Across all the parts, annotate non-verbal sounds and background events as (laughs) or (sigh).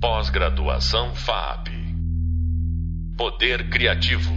Pós-graduação FAP. Poder Criativo.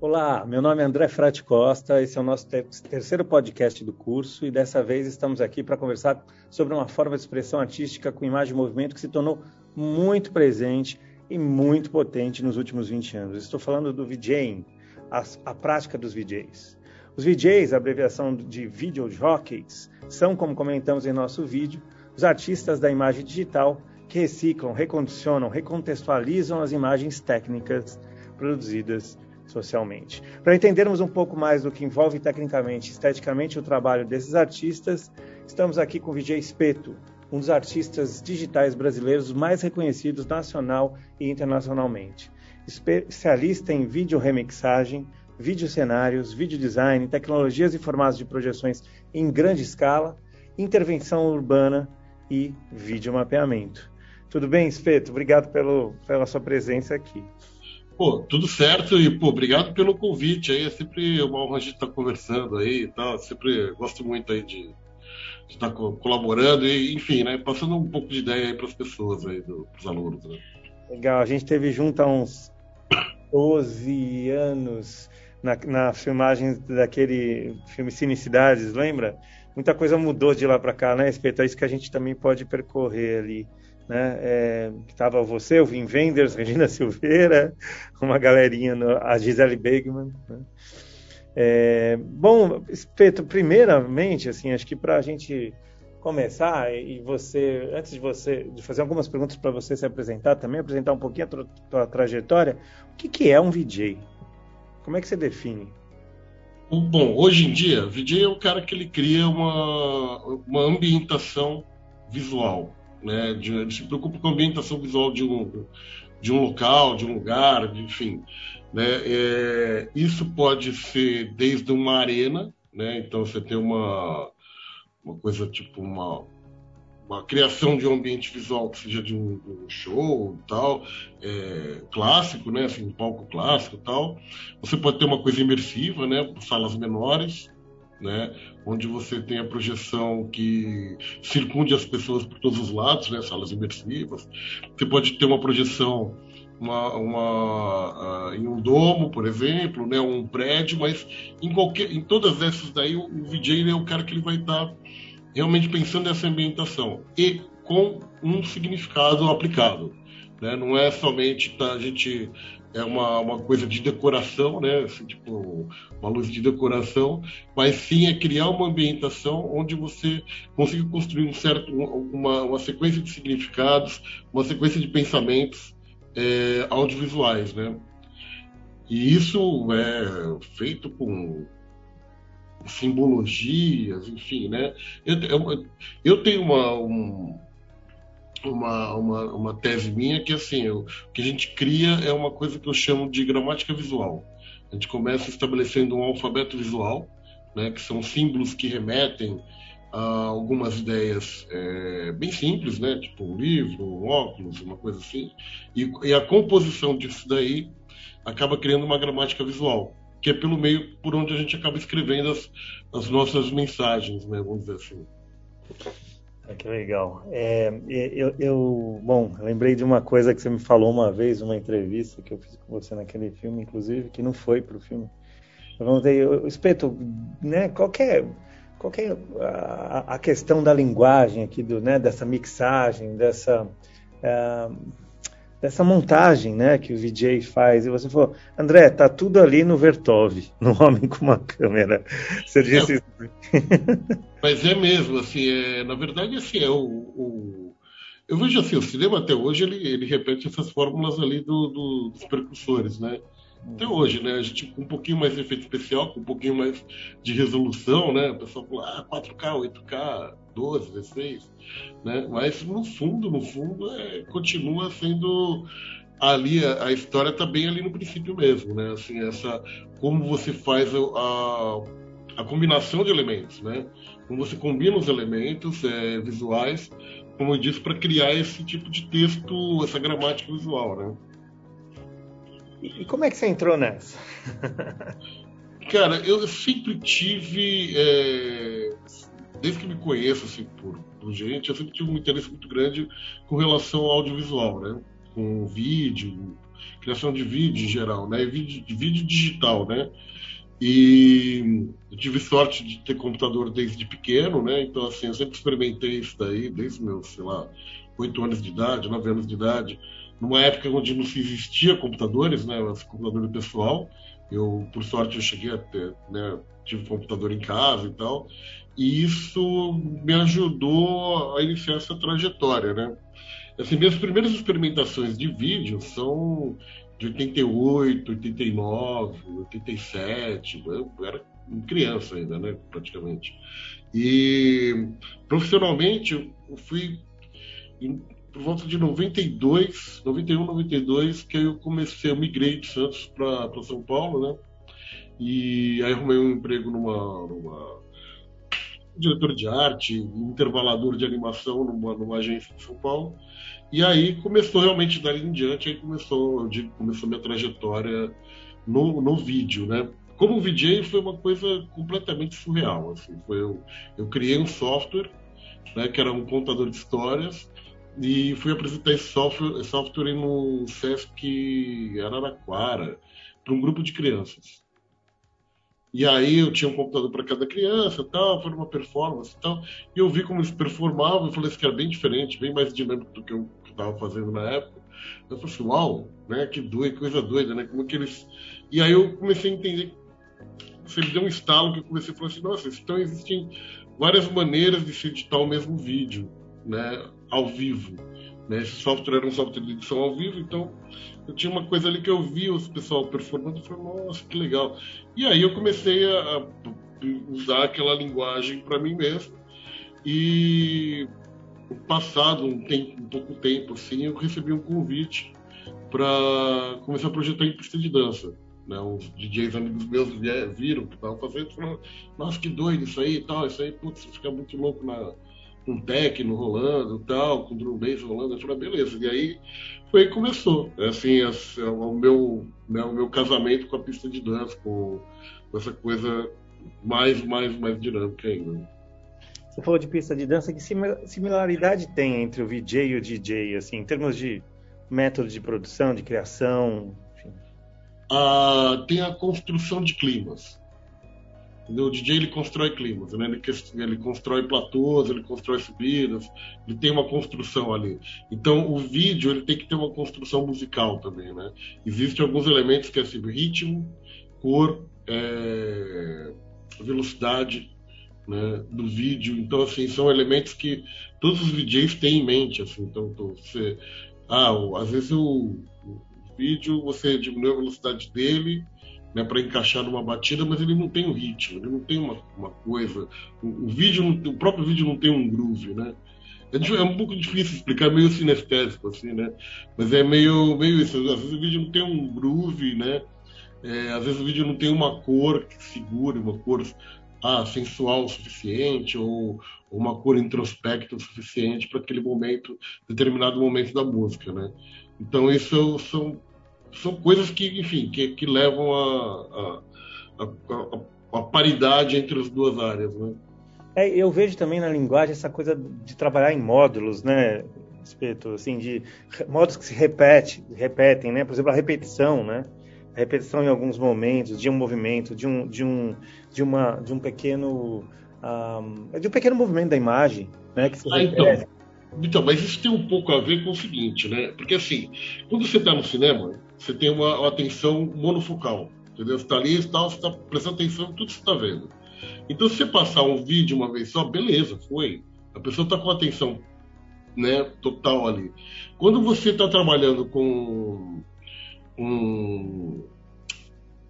Olá, meu nome é André Frati Costa, esse é o nosso terceiro podcast do curso e dessa vez estamos aqui para conversar sobre uma forma de expressão artística com imagem e movimento que se tornou muito presente e muito potente nos últimos 20 anos. Estou falando do VJing, a, a prática dos VJs. Os VJs, abreviação de Video Jockeys, são, como comentamos em nosso vídeo, os artistas da imagem digital que reciclam, recondicionam, recontextualizam as imagens técnicas produzidas socialmente. Para entendermos um pouco mais do que envolve tecnicamente, esteticamente o trabalho desses artistas, estamos aqui com o Vijay Espeto, um dos artistas digitais brasileiros mais reconhecidos nacional e internacionalmente. Especialista em vídeo remixagem, vídeo cenários, vídeo design, tecnologias e formatos de projeções em grande escala, intervenção urbana e vídeo mapeamento. Tudo bem, Espeto? Obrigado pelo, pela sua presença aqui. Pô, tudo certo e, pô, obrigado pelo convite aí. É sempre uma honra a gente estar tá conversando aí e tal. Sempre gosto muito aí de, de estar tá colaborando e, enfim, né, passando um pouco de ideia aí para as pessoas aí, para os alunos, né? Legal, a gente teve junto há uns 12 anos na, na filmagem daquele filme Cinicidades, lembra? Muita coisa mudou de lá para cá, né? Respeito a isso que a gente também pode percorrer ali né? É, estava você, o Vin Wenders, (laughs) Regina Silveira, uma galerinha, no, a Gisele Begman. Né? É, bom, Pedro, primeiramente, assim, acho que para a gente começar e você, antes de você, de fazer algumas perguntas para você se apresentar, também apresentar um pouquinho a tua trajetória, o que, que é um VJ? Como é que você define? Bom, hoje em dia, VJ é o cara que ele cria uma, uma ambientação visual né? De, ele se preocupa com a ambientação visual de um, de um local, de um lugar, enfim. Né? É, isso pode ser desde uma arena, né? Então você tem uma, uma coisa tipo uma, uma criação de um ambiente visual que seja de um, um show tal, é, clássico, né? Assim, um palco clássico tal. Você pode ter uma coisa imersiva, né? Salas menores, né? onde você tem a projeção que circunde as pessoas por todos os lados, né? salas imersivas. Você pode ter uma projeção uma, uma uh, em um domo, por exemplo, né? um prédio, mas em, qualquer, em todas essas daí o, o VJ é o cara que ele vai estar tá realmente pensando nessa ambientação e com um significado aplicado. Né? Não é somente tá, a gente é uma, uma coisa de decoração, né? Assim, tipo, uma luz de decoração, mas sim é criar uma ambientação onde você consiga construir um certo, uma, uma sequência de significados, uma sequência de pensamentos é, audiovisuais, né? E isso é feito com simbologias, enfim, né? Eu, eu, eu tenho uma, um, uma, uma, uma tese minha que assim, o que a gente cria é uma coisa que eu chamo de gramática visual. A gente começa estabelecendo um alfabeto visual, né, que são símbolos que remetem a algumas ideias é, bem simples, né, tipo um livro, um óculos, uma coisa assim, e, e a composição disso daí acaba criando uma gramática visual, que é pelo meio por onde a gente acaba escrevendo as, as nossas mensagens, né, vamos dizer assim. É, que legal. É, eu, eu, bom, lembrei de uma coisa que você me falou uma vez, uma entrevista que eu fiz com você naquele filme, inclusive, que não foi para o filme. Eu perguntei, Espeto, né, qual é, qual é a, a, questão da linguagem aqui, do, né, dessa mixagem, dessa... Uh, dessa montagem né, que o VJ faz. E você falou, André, tá tudo ali no Vertov, (laughs) no Homem com uma Câmera. Você disse. É, (laughs) mas é mesmo, assim, é, na verdade, assim, é o, o, Eu vejo assim, o cinema até hoje ele, ele repete essas fórmulas ali do, do, dos percussores, né? Até hoje, né? A gente com um pouquinho mais de efeito especial, com um pouquinho mais de resolução, né? O pessoal fala, ah, 4K, 8K, 12, 16, né? Mas no fundo, no fundo, é, continua sendo ali a, a história está bem ali no princípio mesmo, né? Assim, essa como você faz a, a combinação de elementos, né? Como você combina os elementos é, visuais, como eu disse, para criar esse tipo de texto, essa gramática visual, né? E como é que você entrou nessa? (laughs) Cara, eu sempre tive é, desde que me conheço assim, por, por gente, eu sempre tive um interesse muito grande com relação ao audiovisual, né? Com vídeo, criação de vídeo em geral, né? Vídeo, vídeo digital, né? E eu tive sorte de ter computador desde pequeno, né? Então, assim, eu sempre experimentei isso daí, desde meus, sei lá, oito anos de idade, nove anos de idade, numa época onde não se existia computadores, né? Computador pessoal. Eu, por sorte, eu cheguei a ter, né? Tive computador em casa e tal. E isso me ajudou a iniciar essa trajetória, né? Assim, minhas primeiras experimentações de vídeo são de 88, 89, 87. Eu era criança ainda, né? Praticamente. E profissionalmente eu fui por volta de 92, 91, 92, que eu comecei, eu migrei de Santos para São Paulo, né? E aí arrumei um emprego numa, numa diretor de arte, intervalador de animação numa, numa agência de São Paulo. E aí começou realmente dali em diante, aí começou, digo, começou minha trajetória no, no vídeo, né? Como VJ foi uma coisa completamente surreal, assim, foi eu, eu criei um software, né, que era um contador de histórias, e fui apresentar esse software, software no Sesc Araraquara, para um grupo de crianças. E aí eu tinha um computador para cada criança, tal, foi uma performance, tal. E eu vi como eles performavam, e falei assim, que era bem diferente, bem mais dinâmico do que eu estava fazendo na época. Eu falei assim, uau, né, que doido, coisa doida, né? Como que eles. E aí eu comecei a entender, você me deu um estalo que eu comecei a falar assim, nossa, então existem várias maneiras de se editar o mesmo vídeo, né, ao vivo. Né? Esse software era um software de edição ao vivo, então eu tinha uma coisa ali que eu via os pessoal performando e falei, nossa, que legal. E aí eu comecei a usar aquela linguagem para mim mesmo. E passado um, tempo, um pouco tempo assim, eu recebi um convite para começar a projetar em pista de dança. Né, os DJs amigos meus viram que estavam fazendo e falaram, nossa, que doido isso aí e tal, isso aí, putz, fica muito louco na, com techno rolando tal, com drum bass rolando. Eu falei, beleza. E aí foi que começou. É assim, assim, o, meu, né, o meu casamento com a pista de dança, com, com essa coisa mais, mais, mais dinâmica ainda. Você falou de pista de dança, que similaridade tem entre o VJ e o DJ, assim, em termos de método de produção, de criação? Enfim. Ah, tem a construção de climas. O DJ ele constrói climas, né? ele, ele constrói platôs, ele constrói subidas, ele tem uma construção ali. Então o vídeo ele tem que ter uma construção musical também, né? Existem alguns elementos que é assim, ritmo, cor, é, velocidade né, do vídeo. Então assim são elementos que todos os DJs têm em mente. Assim, então você, ah, às vezes o, o vídeo você diminui a velocidade dele né, para encaixar numa batida, mas ele não tem um ritmo, ele não tem uma, uma coisa. O, o vídeo, o próprio vídeo não tem um groove, né? É, é, um pouco difícil explicar, meio sinestésico, assim, né? Mas é meio, meio isso. Às vezes o vídeo não tem um groove, né? É, às vezes o vídeo não tem uma cor que segure, uma cor ah, sensual o suficiente, ou, ou uma cor introspecta o suficiente para aquele momento, determinado momento da música, né? Então isso são são coisas que, enfim, que, que levam a, a, a, a, paridade entre as duas áreas, né? É, eu vejo também na linguagem essa coisa de trabalhar em módulos, né? Respeito, assim, de módulos que se repete, repetem, né? Por exemplo, a repetição, né? A repetição em alguns momentos de um movimento, de um, de um, de uma, de um pequeno, um, de um pequeno movimento da imagem, né? Que se ah, então, então, mas isso tem um pouco a ver com o seguinte, né? Porque assim, quando você está no cinema, você tem uma, uma atenção monofocal, entendeu? Você está ali está prestando atenção em tudo que você está vendo. Então, se você passar um vídeo uma vez só, beleza, foi. A pessoa está com atenção né, total ali. Quando você está trabalhando com um,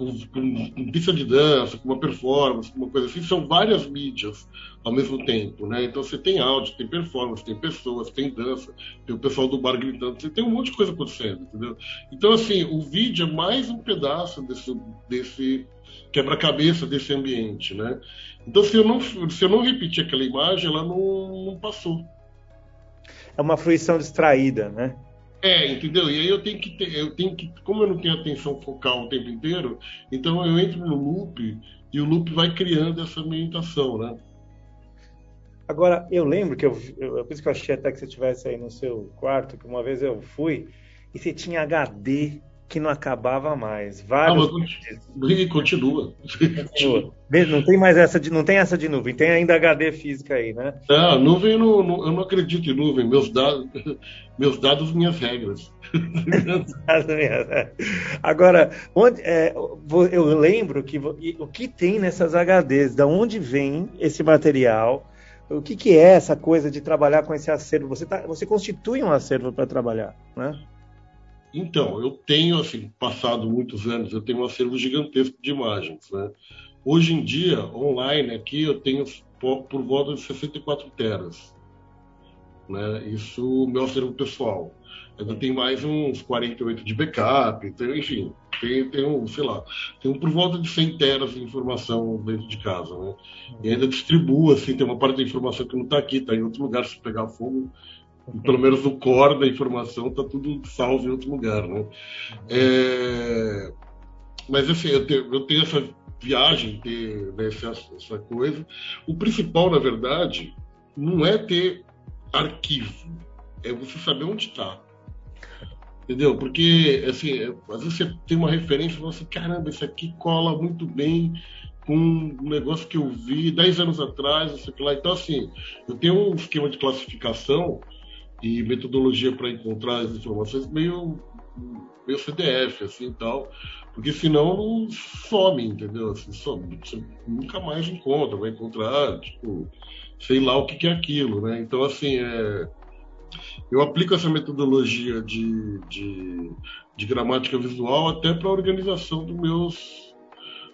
com, com, com, pista de dança, com uma performance, com uma coisa assim, são várias mídias ao mesmo tempo, né? Então você tem áudio, tem performance, tem pessoas, tem dança, tem o pessoal do bar gritando, você tem um monte de coisa acontecendo, entendeu? Então, assim, o vídeo é mais um pedaço desse, desse quebra-cabeça desse ambiente, né? Então, se eu não, se eu não repetir aquela imagem, ela não, não passou. É uma fruição distraída, né? É, entendeu? E aí eu tenho que ter, eu tenho que, como eu não tenho atenção focal o tempo inteiro, então eu entro no loop e o loop vai criando essa ambientação, né? Agora, eu lembro que eu, eu, por isso que eu achei até que você estivesse aí no seu quarto, que uma vez eu fui e você tinha HD que não acabava mais. Vários. Ah, continua. continua. Não tem mais essa de, não tem essa de nuvem, tem ainda HD física aí, né? Não, nuvem não, não, eu não acredito em nuvem. Meus dados, meus dados, minhas regras. (laughs) Agora, onde, é, eu lembro que o que tem nessas HDs, da onde vem esse material? O que, que é essa coisa de trabalhar com esse acervo? Você, tá, você constitui um acervo para trabalhar, né? Então, eu tenho, assim, passado muitos anos, eu tenho um acervo gigantesco de imagens, né? Hoje em dia, online aqui, eu tenho por, volta de 64 teras. Né? Isso meu acervo pessoal. Ainda tem mais uns 48 de backup, então, enfim, tem, tem um, sei lá, tem um por volta de 100 teras de informação dentro de casa, né? E ainda distribuo, assim, tem uma parte da informação que não está aqui, está em outro lugar, se pegar fogo, pelo menos o core da informação está tudo salvo em outro lugar, né? É... Mas assim, eu tenho, eu tenho essa viagem, ter né, essa, essa coisa. O principal, na verdade, não é ter arquivo, é você saber onde está. Entendeu? Porque, assim, às vezes você tem uma referência e fala assim, caramba, isso aqui cola muito bem com um negócio que eu vi 10 anos atrás, não sei o que lá. Então, assim, eu tenho um esquema de classificação e metodologia para encontrar as informações meio, meio CDF, assim tal, porque senão não some, entendeu? Assim, some, você nunca mais encontra, vai encontrar, tipo, sei lá o que, que é aquilo, né? Então, assim, é, eu aplico essa metodologia de, de, de gramática visual até para a organização dos meus,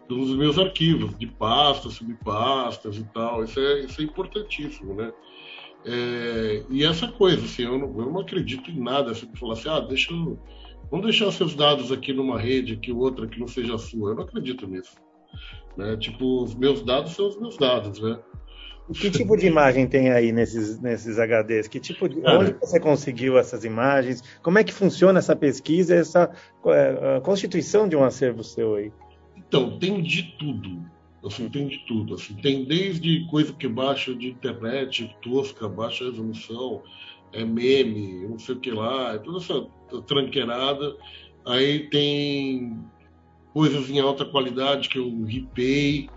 dos meus arquivos, de pastas, subpastas e tal. Isso é, isso é importantíssimo, né? É, e essa coisa, assim, eu não, eu não acredito em nada, assim, falar assim, ah, deixa eu, vamos deixar seus dados aqui numa rede, aqui outra que não seja a sua. Eu não acredito nisso. Né? Tipo, os meus dados são os meus dados, né? Que tipo de imagem tem aí nesses, nesses HDs? Que tipo de, onde você conseguiu essas imagens? Como é que funciona essa pesquisa, essa é, constituição de um acervo seu aí? Então, tem de tudo. Assim, tem de tudo. Assim, tem desde coisa que baixa de internet, tosca, baixa resolução, é meme, não sei o que lá, é toda essa tranqueirada. Aí tem coisas em alta qualidade que eu ripei,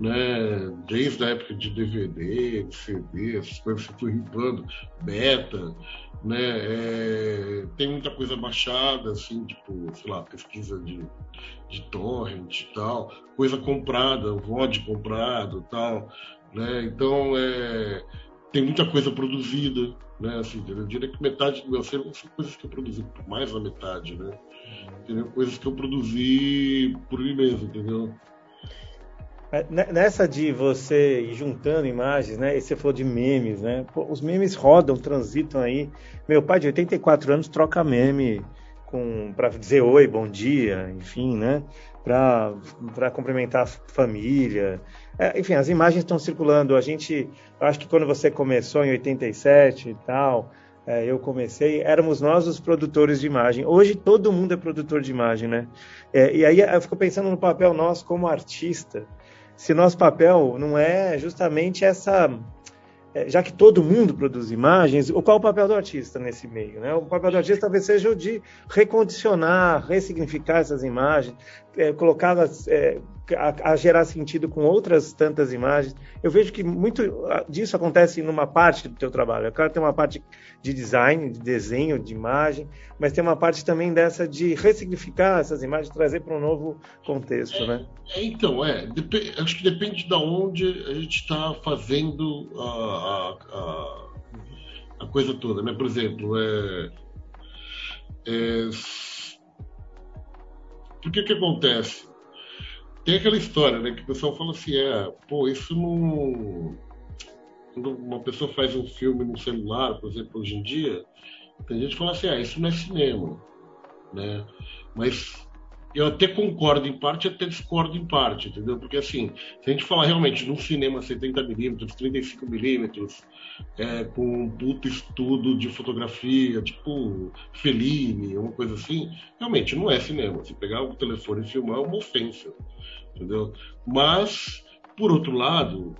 né? Desde a época de DVD, CD, essas coisas que fui ripando, beta, né? É, tem muita coisa baixada, assim, tipo, sei lá, pesquisa de, de torrent e tal, coisa comprada, VOD comprado tal, né? Então, é, tem muita coisa produzida, né? Assim, eu diria que metade do meu acervo são coisas que eu produzi, mais da metade, né? Entendeu? Coisas que eu produzi por mim mesmo, entendeu? É, nessa de você ir juntando imagens, né? E você falou de memes, né? Pô, os memes rodam, transitam aí. Meu pai de 84 anos troca meme com para dizer oi, bom dia, enfim, né? Para cumprimentar a família. É, enfim, as imagens estão circulando. A gente, acho que quando você começou em 87 e tal, é, eu comecei, éramos nós os produtores de imagem. Hoje todo mundo é produtor de imagem, né? É, e aí eu fico pensando no papel nosso como artista se nosso papel não é justamente essa é, já que todo mundo produz imagens, qual é o papel do artista nesse meio? Né? O papel do artista talvez seja o de recondicionar, ressignificar essas imagens, é, colocá-las, é, a, a, gerar sentido com outras tantas imagens. Eu vejo que muito disso acontece numa parte do teu trabalho. Claro, tem uma parte de design, de desenho, de imagem, mas tem uma parte também dessa de ressignificar essas imagens, trazer para um novo contexto, é, né? É, então, é, acho que depende de onde a gente está fazendo a, a, a, coisa toda, né? Por exemplo, é, é, por que que acontece? Tem aquela história, né, que o pessoal fala assim, é, pô, isso não quando uma pessoa faz um filme no celular, por exemplo, hoje em dia, tem gente que fala assim, ah, isso não é cinema, né? Mas eu até concordo em parte, até discordo em parte, entendeu? Porque assim, se a gente falar realmente num cinema 70mm, 35mm, é, com um puto estudo de fotografia, tipo Fellini, uma coisa assim, realmente não é cinema. Se pegar o telefone e filmar é uma ofensa, entendeu? Mas, por outro lado,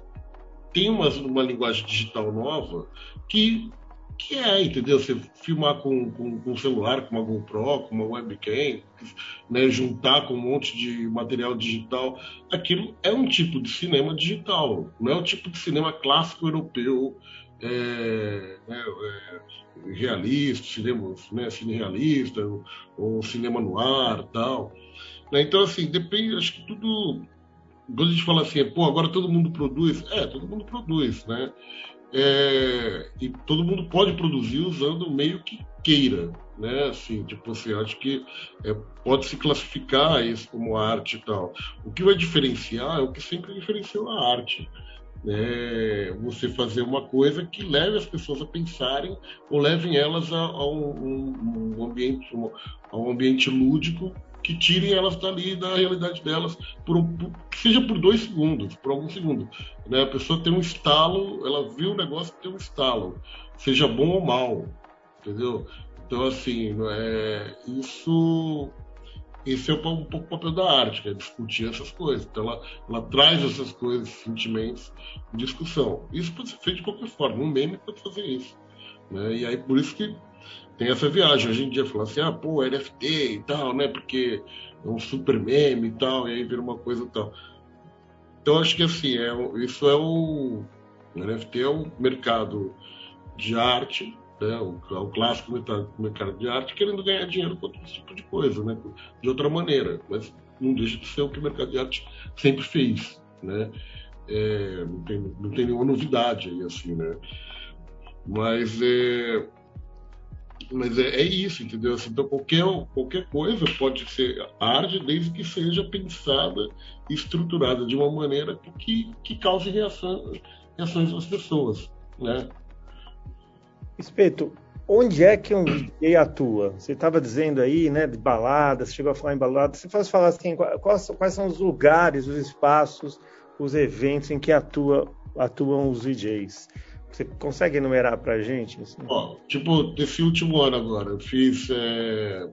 tem uma, uma linguagem digital nova que que é, entendeu? Você filmar com, com, com um celular, com uma GoPro, com uma webcam, né, juntar com um monte de material digital, aquilo é um tipo de cinema digital, não é o tipo de cinema clássico europeu, é, né, é, realista, cinema, né, cine realista, ou, ou cinema no ar tal. Né? Então, assim, depende, acho que tudo. Quando a gente fala assim, pô, agora todo mundo produz, é, todo mundo produz, né? É, e todo mundo pode produzir usando o meio que queira, né? Assim, tipo assim, acho que é, pode se classificar isso como arte e tal. O que vai diferenciar é o que sempre diferenciou a arte. Né? Você fazer uma coisa que leve as pessoas a pensarem ou levem elas a, a um, um, ambiente, a um ambiente lúdico que tirem elas dali da realidade delas, por, por, seja por dois segundos, por alguns segundos. Né? A pessoa tem um estalo, ela viu o negócio tem um estalo, seja bom ou mal, entendeu? Então, assim, é, isso esse é um pouco o papel da arte, que é discutir essas coisas. Então, ela, ela traz essas coisas, sentimentos, discussão. Isso pode ser feito de qualquer forma. Um meme pode fazer isso. Né? E aí, por isso que tem essa viagem. Hoje em dia fala assim, ah, pô, NFT e tal, né? Porque é um super meme e tal, e aí vira uma coisa e tal. Então acho que assim, é, isso é o. O NFT é o mercado de arte, né? o, o clássico mercado de arte, querendo ganhar dinheiro com outro tipo de coisa, né? De outra maneira. Mas não deixa de ser o que o mercado de arte sempre fez. Né? É, não, tem, não tem nenhuma novidade aí, assim, né? Mas é, mas é, é, isso, entendeu? Assim, então qualquer, qualquer coisa pode ser arte desde que seja pensada e estruturada de uma maneira que, que cause reação, reações das pessoas, né? Espeto, onde é que um DJ atua? Você estava dizendo aí, né, de baladas, chegou a falar em baladas. Você faz falar assim, quais, quais são os lugares, os espaços, os eventos em que atua, atuam os DJs? Você consegue enumerar para a gente? Assim? Ó, tipo, desse último ano agora, eu fiz. É...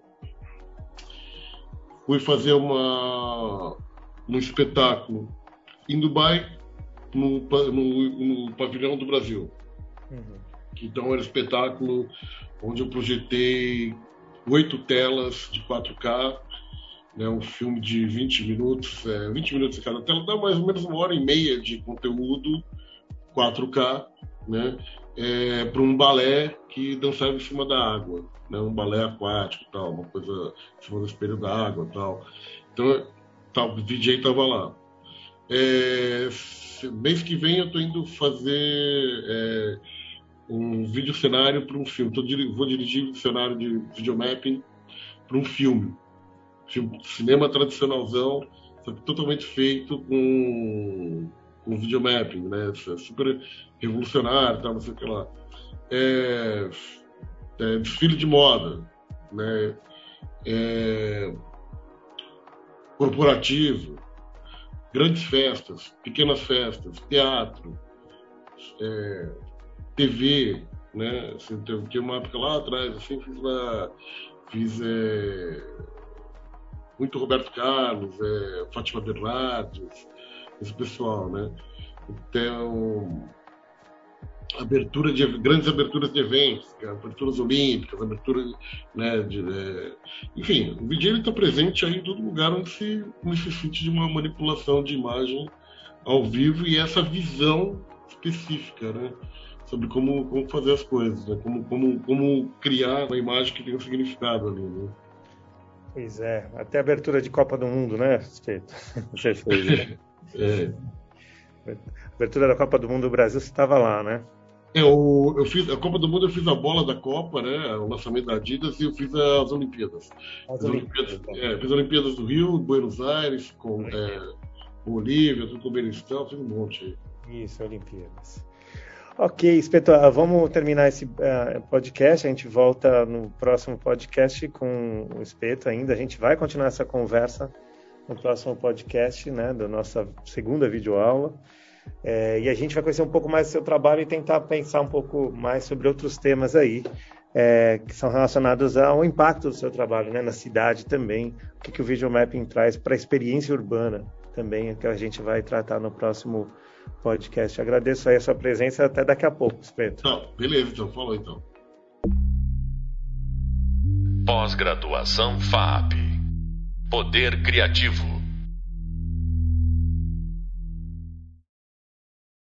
Fui fazer uma, um espetáculo em Dubai, no, no, no pavilhão do Brasil. Uhum. Então era um espetáculo onde eu projetei oito telas de 4K, né, um filme de 20 minutos, é, 20 minutos cada tela, dá mais ou menos uma hora e meia de conteúdo 4K né, é, para um balé que dançava em cima da água, né, um balé aquático, tal, uma coisa em cima do espelho da água, tal. Então, tal, o DJ estava lá. É, mês que vem eu estou indo fazer é, um vídeo cenário para um filme. Tô, vou dirigir um cenário de videomapping para um filme. filme. Cinema tradicionalzão, totalmente feito com com videomapping, né? É super revolucionário, tal, não sei o que lá. É, é, desfile de moda, né? É, corporativo, grandes festas, pequenas festas, teatro, é, TV, né? Assim, tem, uma época lá atrás, assim, fiz, lá, fiz é, muito Roberto Carlos, é, Fátima Bernardes, pessoal, né? Então, abertura de grandes aberturas de eventos, é aberturas olímpicas, aberturas, né, de, é... enfim, o vídeo está presente aí em todo lugar onde se necessite de uma manipulação de imagem ao vivo e essa visão específica, né, sobre como, como fazer as coisas, né, como, como, como criar uma imagem que tenha um significado ali, né. Pois é, até abertura de Copa do Mundo, né? Você fez, né? É. Abertura da Copa do Mundo do Brasil, você estava lá, né? Eu, eu fiz a Copa do Mundo, eu fiz a bola da Copa, né? O lançamento da Adidas e eu fiz as Olimpíadas. As, as Olimpíadas, Olimpíadas é, fiz as Olimpíadas do Rio, Buenos Aires, com é, Bolívia, tudo com o Benistão, fiz um monte. Isso, Olimpíadas. Ok, Espetor, vamos terminar esse uh, podcast. A gente volta no próximo podcast com o Espeto ainda. A gente vai continuar essa conversa no próximo podcast, né, da nossa segunda videoaula. É, e a gente vai conhecer um pouco mais do seu trabalho e tentar pensar um pouco mais sobre outros temas aí, é, que são relacionados ao impacto do seu trabalho né, na cidade também, o que, que o videomapping traz para a experiência urbana também, que a gente vai tratar no próximo podcast. Agradeço aí a sua presença até daqui a pouco, Espeto. Não, beleza, então, falou então. Pós-graduação FAP. Poder Criativo.